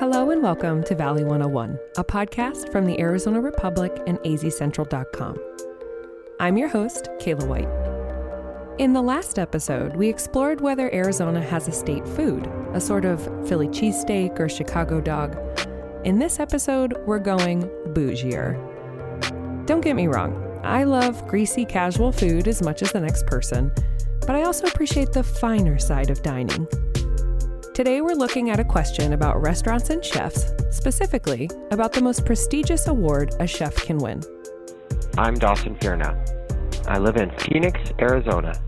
Hello and welcome to Valley 101, a podcast from the Arizona Republic and azcentral.com. I'm your host, Kayla White. In the last episode, we explored whether Arizona has a state food, a sort of Philly cheesesteak or Chicago dog. In this episode, we're going bougier. Don't get me wrong, I love greasy casual food as much as the next person, but I also appreciate the finer side of dining. Today, we're looking at a question about restaurants and chefs, specifically about the most prestigious award a chef can win. I'm Dawson Fierna. I live in Phoenix, Arizona.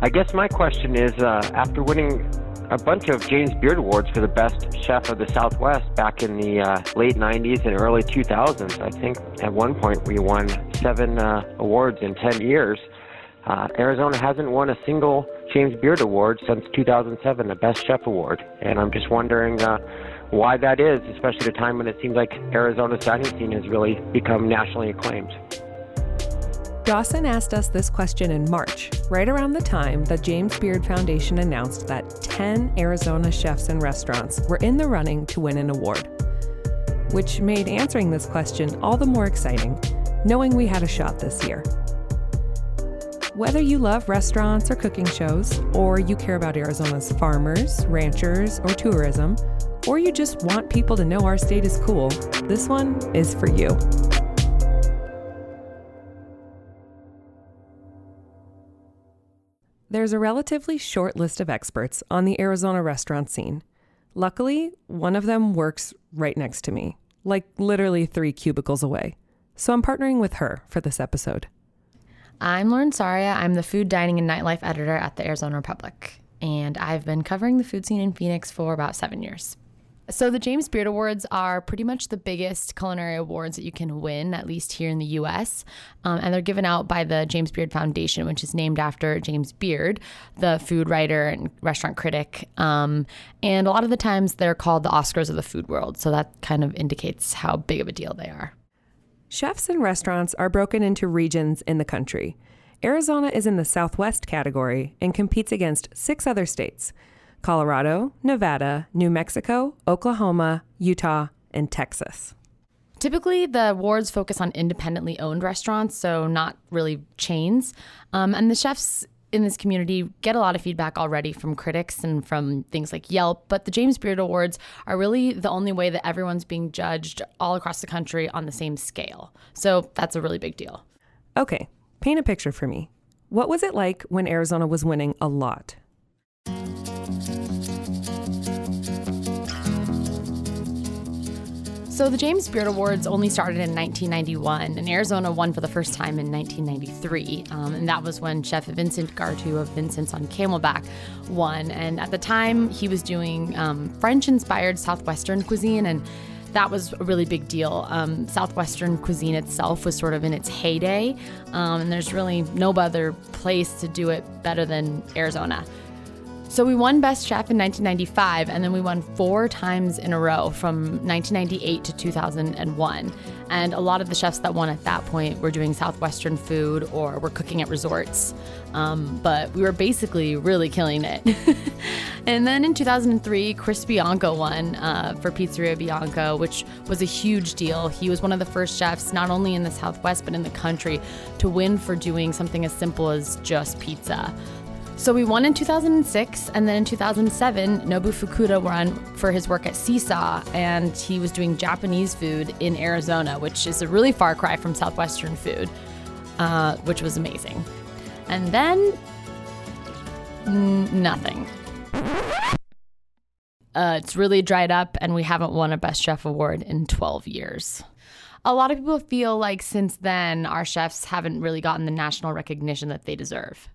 I guess my question is uh, after winning a bunch of James Beard Awards for the best chef of the Southwest back in the uh, late 90s and early 2000s. I think at one point we won seven uh, awards in 10 years. Uh, Arizona hasn't won a single James Beard Award since 2007, the Best Chef Award. And I'm just wondering uh, why that is, especially at a time when it seems like Arizona's dining scene has really become nationally acclaimed. Dawson asked us this question in March, right around the time the James Beard Foundation announced that 10 Arizona chefs and restaurants were in the running to win an award. Which made answering this question all the more exciting, knowing we had a shot this year. Whether you love restaurants or cooking shows, or you care about Arizona's farmers, ranchers, or tourism, or you just want people to know our state is cool, this one is for you. There's a relatively short list of experts on the Arizona restaurant scene. Luckily, one of them works right next to me, like literally three cubicles away. So I'm partnering with her for this episode. I'm Lauren Saria. I'm the food, dining, and nightlife editor at the Arizona Republic, and I've been covering the food scene in Phoenix for about seven years. So, the James Beard Awards are pretty much the biggest culinary awards that you can win, at least here in the US. Um, and they're given out by the James Beard Foundation, which is named after James Beard, the food writer and restaurant critic. Um, and a lot of the times they're called the Oscars of the food world. So, that kind of indicates how big of a deal they are. Chefs and restaurants are broken into regions in the country. Arizona is in the Southwest category and competes against six other states. Colorado, Nevada, New Mexico, Oklahoma, Utah, and Texas. Typically, the awards focus on independently owned restaurants, so not really chains. Um, and the chefs in this community get a lot of feedback already from critics and from things like Yelp, but the James Beard Awards are really the only way that everyone's being judged all across the country on the same scale. So that's a really big deal. Okay, paint a picture for me. What was it like when Arizona was winning a lot? So the James Beard Awards only started in 1991, and Arizona won for the first time in 1993. Um, and that was when Chef Vincent Guerithault of Vincent's on Camelback won. And at the time, he was doing um, French-inspired Southwestern cuisine, and that was a really big deal. Um, Southwestern cuisine itself was sort of in its heyday, um, and there's really no other place to do it better than Arizona. So we won Best Chef in 1995, and then we won four times in a row from 1998 to 2001. And a lot of the chefs that won at that point were doing Southwestern food or were cooking at resorts. Um, but we were basically really killing it. and then in 2003, Chris Bianco won uh, for Pizzeria Bianco, which was a huge deal. He was one of the first chefs, not only in the Southwest, but in the country, to win for doing something as simple as just pizza. So we won in 2006, and then in 2007, Nobu Fukuda won for his work at Sea Saw, and he was doing Japanese food in Arizona, which is a really far cry from Southwestern food, uh, which was amazing. And then, n- nothing. Uh, it's really dried up, and we haven't won a Best Chef award in 12 years. A lot of people feel like since then, our chefs haven't really gotten the national recognition that they deserve.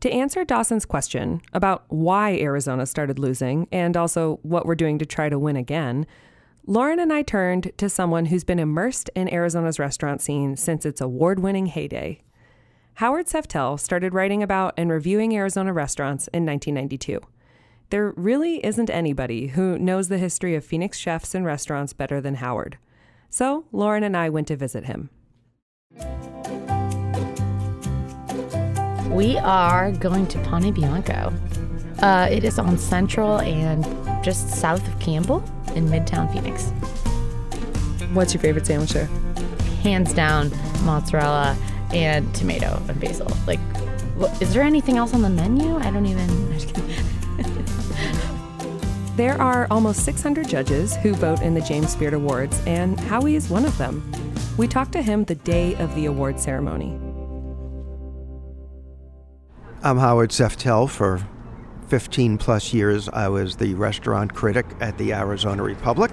To answer Dawson's question about why Arizona started losing and also what we're doing to try to win again, Lauren and I turned to someone who's been immersed in Arizona's restaurant scene since its award winning heyday. Howard Seftel started writing about and reviewing Arizona restaurants in 1992. There really isn't anybody who knows the history of Phoenix chefs and restaurants better than Howard. So Lauren and I went to visit him. We are going to Pane Bianco. Uh, it is on Central and just south of Campbell. in Midtown Phoenix. What's your favorite sandwich there? Hands down, mozzarella and tomato and basil. Like, what, is there anything else on the menu? I don't even. There are almost 600 judges who vote in the James Beard Awards, and Howie is one of them. We talked to him the day of the award ceremony. I'm Howard Seftel. For 15 plus years, I was the restaurant critic at the Arizona Republic.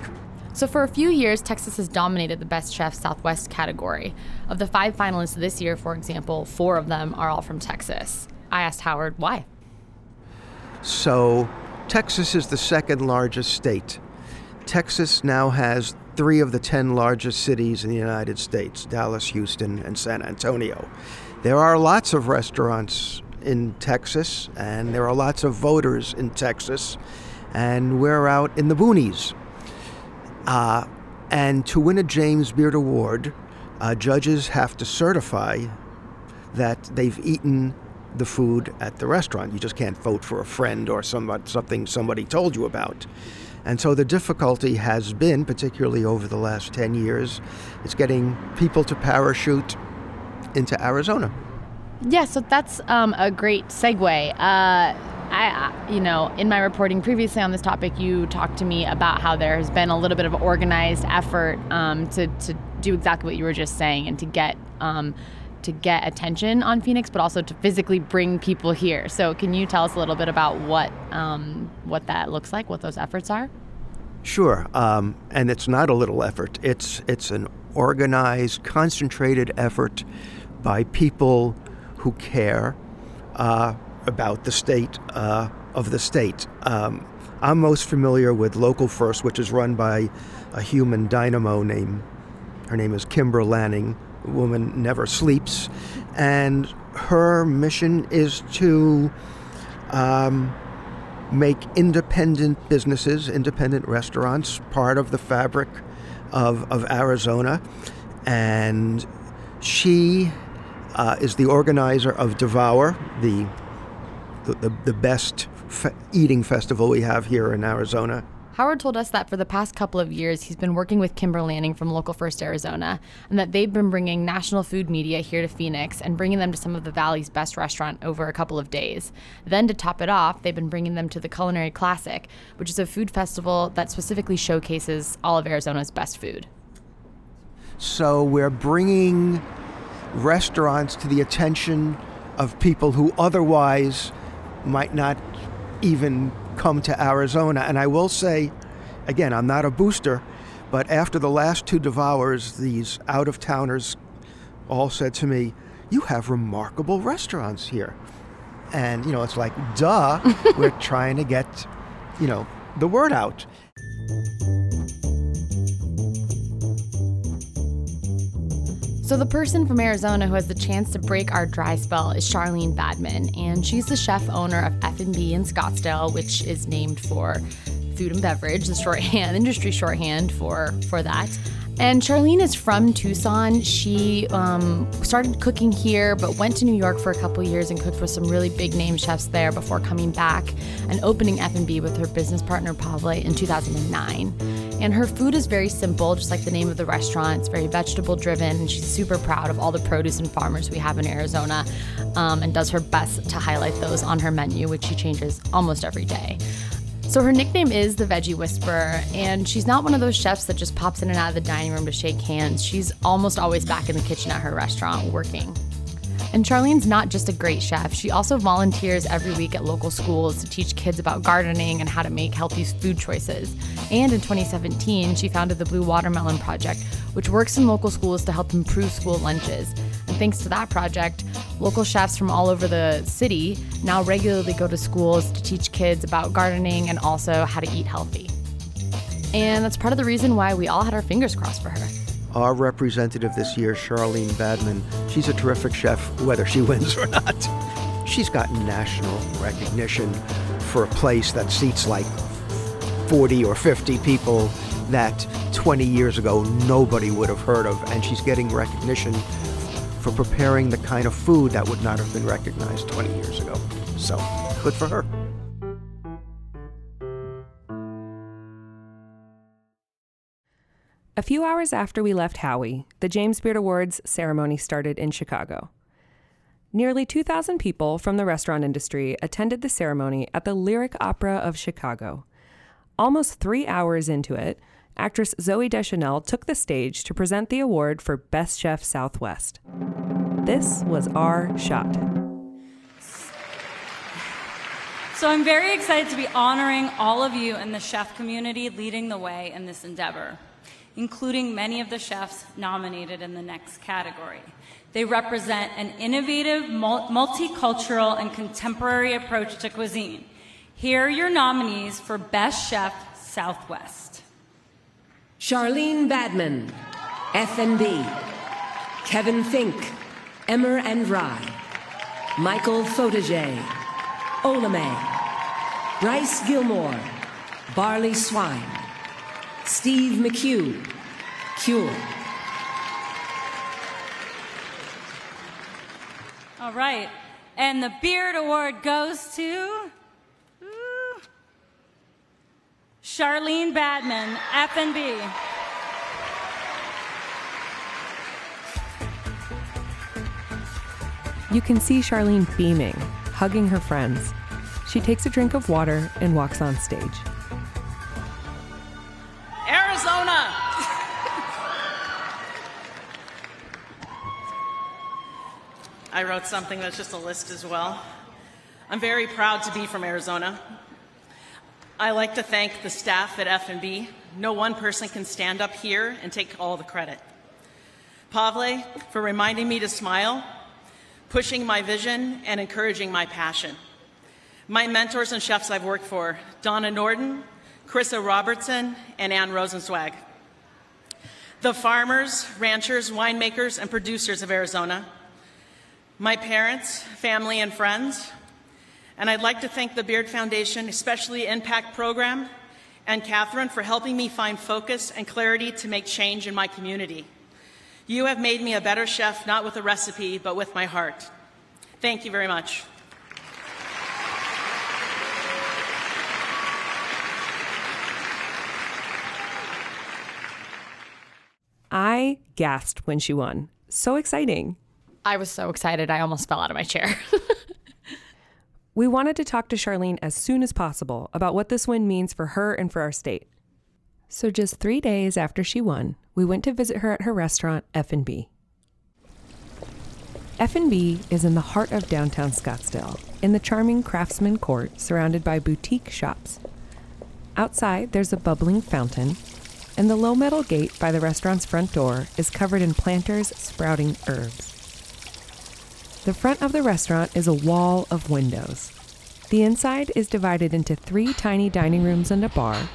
So, for a few years, Texas has dominated the Best Chef Southwest category. Of the five finalists this year, for example, four of them are all from Texas. I asked Howard why. So, Texas is the second largest state. Texas now has three of the 10 largest cities in the United States Dallas, Houston, and San Antonio. There are lots of restaurants in Texas, and there are lots of voters in Texas, and we're out in the boonies. Uh, and to win a James Beard Award, uh, judges have to certify that they've eaten the food at the restaurant. You just can't vote for a friend or somebody, something somebody told you about. And so the difficulty has been, particularly over the last 10 years, it's getting people to parachute into Arizona. Yeah, so that's um, a great segue. Uh, I, you know, in my reporting previously on this topic, you talked to me about how there has been a little bit of organized effort um, to, to do exactly what you were just saying and to get um, to get attention on Phoenix, but also to physically bring people here. So, can you tell us a little bit about what um, what that looks like, what those efforts are? Sure, um, and it's not a little effort. It's it's an organized, concentrated effort by people who care uh, about the state uh, of the state. Um, I'm most familiar with Local First, which is run by a human dynamo named her name is Kimber Lanning, woman never sleeps, and her mission is to um, make independent businesses, independent restaurants, part of the fabric of, of Arizona. And she uh, is the organizer of Devour, the, the, the best fe- eating festival we have here in Arizona. Howard told us that for the past couple of years, he's been working with Kimber Lanning from Local First Arizona, and that they've been bringing national food media here to Phoenix and bringing them to some of the Valley's best restaurant over a couple of days. Then, to top it off, they've been bringing them to the Culinary Classic, which is a food festival that specifically showcases all of Arizona's best food. So, we're bringing restaurants to the attention of people who otherwise might not even come to Arizona. And I will say, again, I'm not a booster, but after the last two devours, these out of towners all said to me, You have remarkable restaurants here. And, you know, it's like, duh, we're trying to get, you know, the word out. So, the person from Arizona who has the chance to break our dry spell is Charlene Badman, and she's the chef owner of F&B in Scottsdale, which is named for food and beverage, the shorthand, industry shorthand for for that. And Charlene is from Tucson. She um, started cooking here, but went to New York for a couple years and cooked with some really big name chefs there before coming back and opening F&B with her business partner Pavle in 2009. And her food is very simple, just like the name of the restaurant. It's very vegetable driven, and she's super proud of all the produce and farmers we have in Arizona, um, and does her best to highlight those on her menu, which she changes almost every day. So her nickname is the Veggie Whisperer, and she's not one of those chefs that just pops in and out of the dining room to shake hands. She's almost always back in the kitchen at her restaurant working. And Charlene's not just a great chef, she also volunteers every week at local schools to teach kids about gardening and how to make healthy food choices. And in 2017, she founded the Blue Watermelon Project, which works in local schools to help improve school lunches. And thanks to that project, local chefs from all over the city now regularly go to schools to teach kids about gardening and also how to eat healthy. And that's part of the reason why we all had our fingers crossed for her. Our representative this year, Charlene Badman, she's a terrific chef, whether she wins or not. She's gotten national recognition for a place that seats like 40 or 50 people that 20 years ago nobody would have heard of, and she's getting recognition for preparing the kind of food that would not have been recognized 20 years ago. So, good for her. A few hours after we left Howie, the James Beard Awards ceremony started in Chicago. Nearly 2,000 people from the restaurant industry attended the ceremony at the Lyric Opera of Chicago. Almost three hours into it, actress Zooey Deschanel took the stage to present the award for Best Chef Southwest. This was our shot. So I'm very excited to be honoring all of you in the chef community leading the way in this endeavor, including many of the chefs nominated in the next category. They represent an innovative, multicultural, and contemporary approach to cuisine. Here are your nominees for Best Chef Southwest. Charlene Badman, F&B. Kevin Fink, Emmer and Rye. Michael Fojtasek, Olamaie. Bryce Gilmore, Barley Swine. Steve McHugh, Cure. All right. And the Beard Award goes to Charlene Badman, F&B. You can see Charlene beaming, hugging her friends. She takes a drink of water and walks on stage. I wrote something that's just a list as well. I'm very proud to be from Arizona. I like to thank the staff at F&B. No one person can stand up here and take all the credit. Pavle for reminding me to smile, pushing my vision, and encouraging my passion. My mentors and chefs I've worked for, Donna Nordin, Chrysa Robertson, and Anne Rosenzweig. The farmers, ranchers, winemakers, and producers of Arizona, my parents, family, and friends. And I'd like to thank the Beard Foundation, especially Impact Program, and Catherine for helping me find focus and clarity to make change in my community. You have made me a better chef, not with a recipe, but with my heart. Thank you very much. I gasped when she won. So exciting. I was so excited, I almost fell out of my chair. we wanted to talk to Charlene as soon as possible about what this win means for her and for our state. So just 3 days after she won, we went to visit her at her restaurant F&B. F&B is in the heart of downtown Scottsdale, in the charming Craftsman Court surrounded by boutique shops. Outside, there's a bubbling fountain, and the low metal gate by the restaurant's front door is covered in planters sprouting herbs. The front of the restaurant is a wall of windows. The inside is divided into three tiny dining rooms and a bar.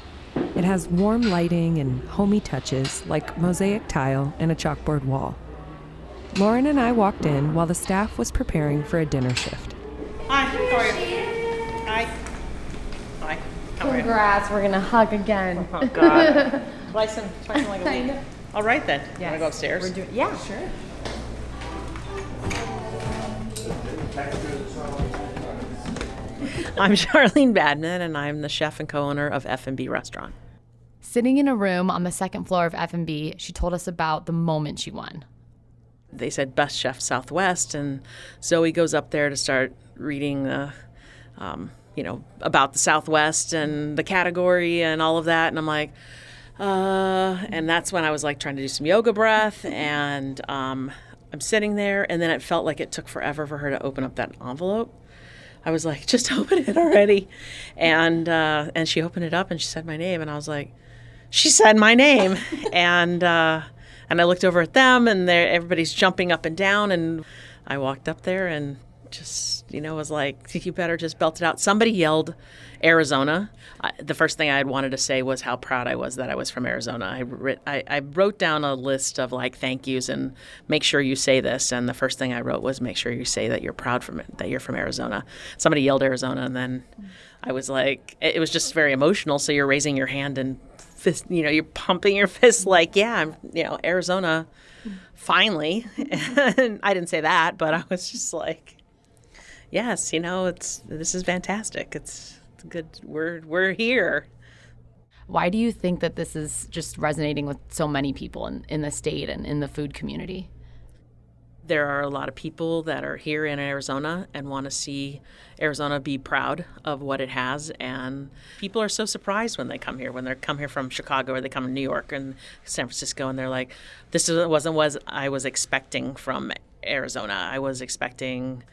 It has warm lighting and homey touches like mosaic tile and a chalkboard wall. Lauren and I walked in while the staff was preparing for a dinner shift. Hi, how are you? Hi. Hi. How Congrats, we're gonna hug again. Oh God. twice in, twice in like a week. All right then. Yes. Wanna go upstairs? We're doing, yeah, sure. I'm Charlene Badman, and I'm the chef and co-owner of F&B Restaurant. Sitting in a room on the second floor of F&B, she told us about the moment she won. They said Best Chef Southwest, and Zoe goes up there to start reading the, um, you know, about the Southwest and the category and all of that, and I'm like, uh, and that's when I was like trying to do some yoga breath, and um, I'm sitting there, and then it felt like it took forever for her to open up that envelope. I was like, just open it already, and uh, and she opened it up and she said my name, and I was like, she said my name, and uh, and I looked over at them, and everybody's jumping up and down, and I walked up there and just you know was like you better just belt it out. Somebody yelled arizona. I, the first thing i had wanted to say was how proud i was that i was from arizona. I, writ, I, I, wrote down a list of like thank yous and make sure you say this and the first thing i wrote was make sure you say that you're proud from it that you're from arizona. Somebody yelled arizona and then i was like it was just very emotional so you're raising your hand and fist, you know you're pumping your fist like yeah i'm you know arizona finally. And i didn't say that but i was just like yes, you know, it's this is fantastic. It's, it's good. We're we're here. Why do you think that this is just resonating with so many people in, in the state and in the food community? there are a lot of people that are here in Arizona and want to see Arizona be proud of what it has. And people are so surprised when they come here, when they come here from Chicago or they come to New York and San Francisco, and they're like, "This wasn't what I was expecting from Arizona. I was expecting."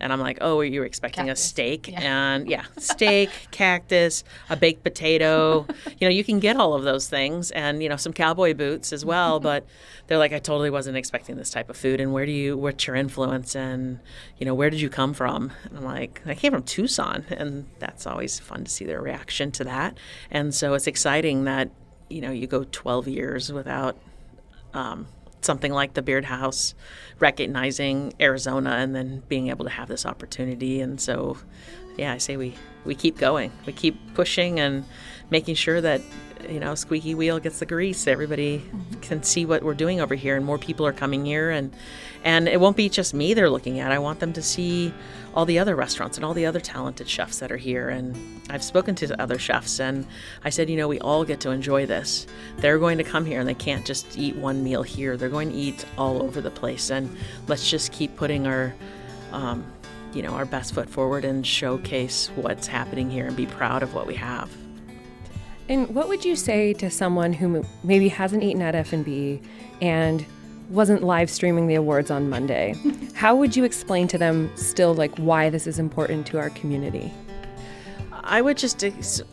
And I'm like, oh, you were expecting cactus. a steak? Yeah. And yeah, steak, cactus, a baked potato. you know, you can get all of those things and, you know, some cowboy boots as well. but they're like, I totally wasn't expecting this type of food. And where do you, what's your influence? And, you know, where did you come from? And I'm like, I came from Tucson. And that's always fun to see their reaction to that. And so it's exciting that, you know, you go 12 years without, um, something like the Beard House, recognizing Arizona and then being able to have this opportunity. And so, yeah, I say we, we keep going. We keep pushing and making sure that, you know, squeaky wheel gets the grease. Everybody mm-hmm. can see what we're doing over here and more people are coming here and and it won't be just me they're looking at. I want them to see all the other restaurants and all the other talented chefs that are here. And I've spoken to other chefs and I said, you know, we all get to enjoy this. They're going to come here and they can't just eat one meal here. They're going to eat all over the place. And let's just keep putting our, um, you know, our best foot forward and showcase what's happening here and be proud of what we have. And what would you say to someone who maybe hasn't eaten at F&B and wasn't live streaming the awards on Monday. How would you explain to them still like why this is important to our community? I would just,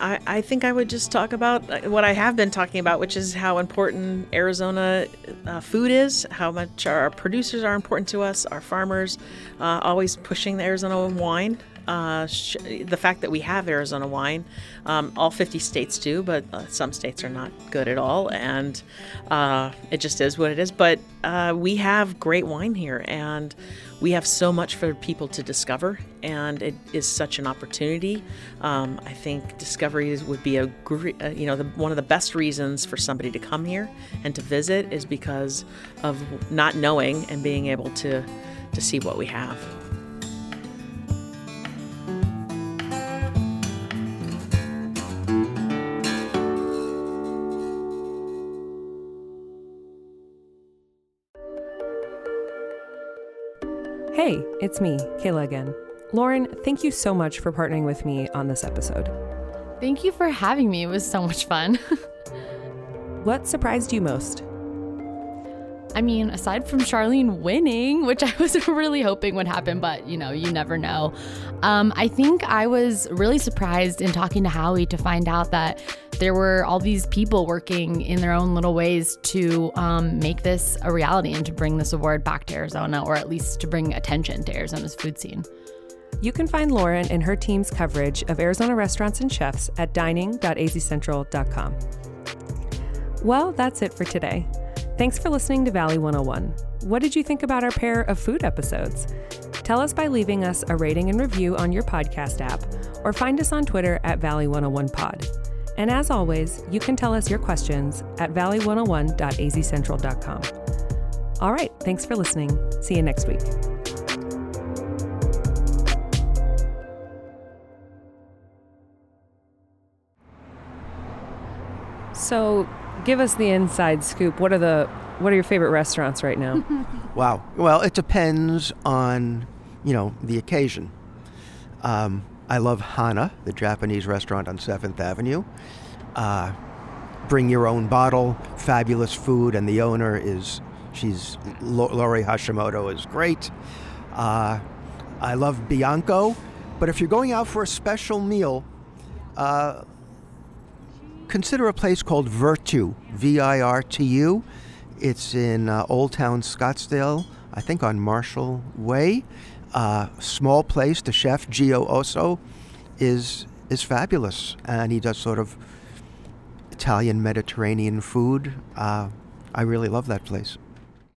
I, I think I would just talk about uh, what I have been talking about, which is how important Arizona uh, food is, how much our producers are important to us, our farmers, uh, always pushing the Arizona wine uh, sh- the fact that we have Arizona wine. Um, all 50 states do, but uh, some states are not good at all, and uh, it just is what it is. But uh, we have great wine here, and we have so much for people to discover, and it is such an opportunity. Um, I think discovery would be a great, uh, you know, the, one of the best reasons for somebody to come here and to visit is because of not knowing and being able to to see what we have. It's me, Kayla again. Lauren, thank you so much for partnering with me on this episode. Thank you for having me. It was so much fun. what surprised you most? I mean, aside from Charlene winning, which I was really hoping would happen, but you know, you never know. Um, I think I was really surprised in talking to Howie to find out that there were all these people working in their own little ways to um, make this a reality and to bring this award back to Arizona, or at least to bring attention to Arizona's food scene. You can find Lauren and her team's coverage of Arizona restaurants and chefs at dining.azcentral.com. Well, that's it for today. Thanks for listening to Valley 101. What did you think about our pair of food episodes? Tell us by leaving us a rating and review on your podcast app or find us on Twitter at Valley101pod. And as always, you can tell us your questions at valley101.azcentral.com. All right, thanks for listening. See you next week. So, give us the inside scoop. What are the what are your favorite restaurants right now? wow. Well, it depends on you know the occasion. Um, I love Hana, the Japanese restaurant on Seventh Avenue. Uh, bring your own bottle, fabulous food, and the owner is she's Lori Hashimoto is great. Uh, I love Bianco, but if you're going out for a special meal, uh, consider a place called Virtu, V I R T U. It's in uh, Old Town Scottsdale, I think on Marshall Way. Uh, small place. The chef Gio Osso is is fabulous, and he does sort of Italian Mediterranean food. Uh, I really love that place.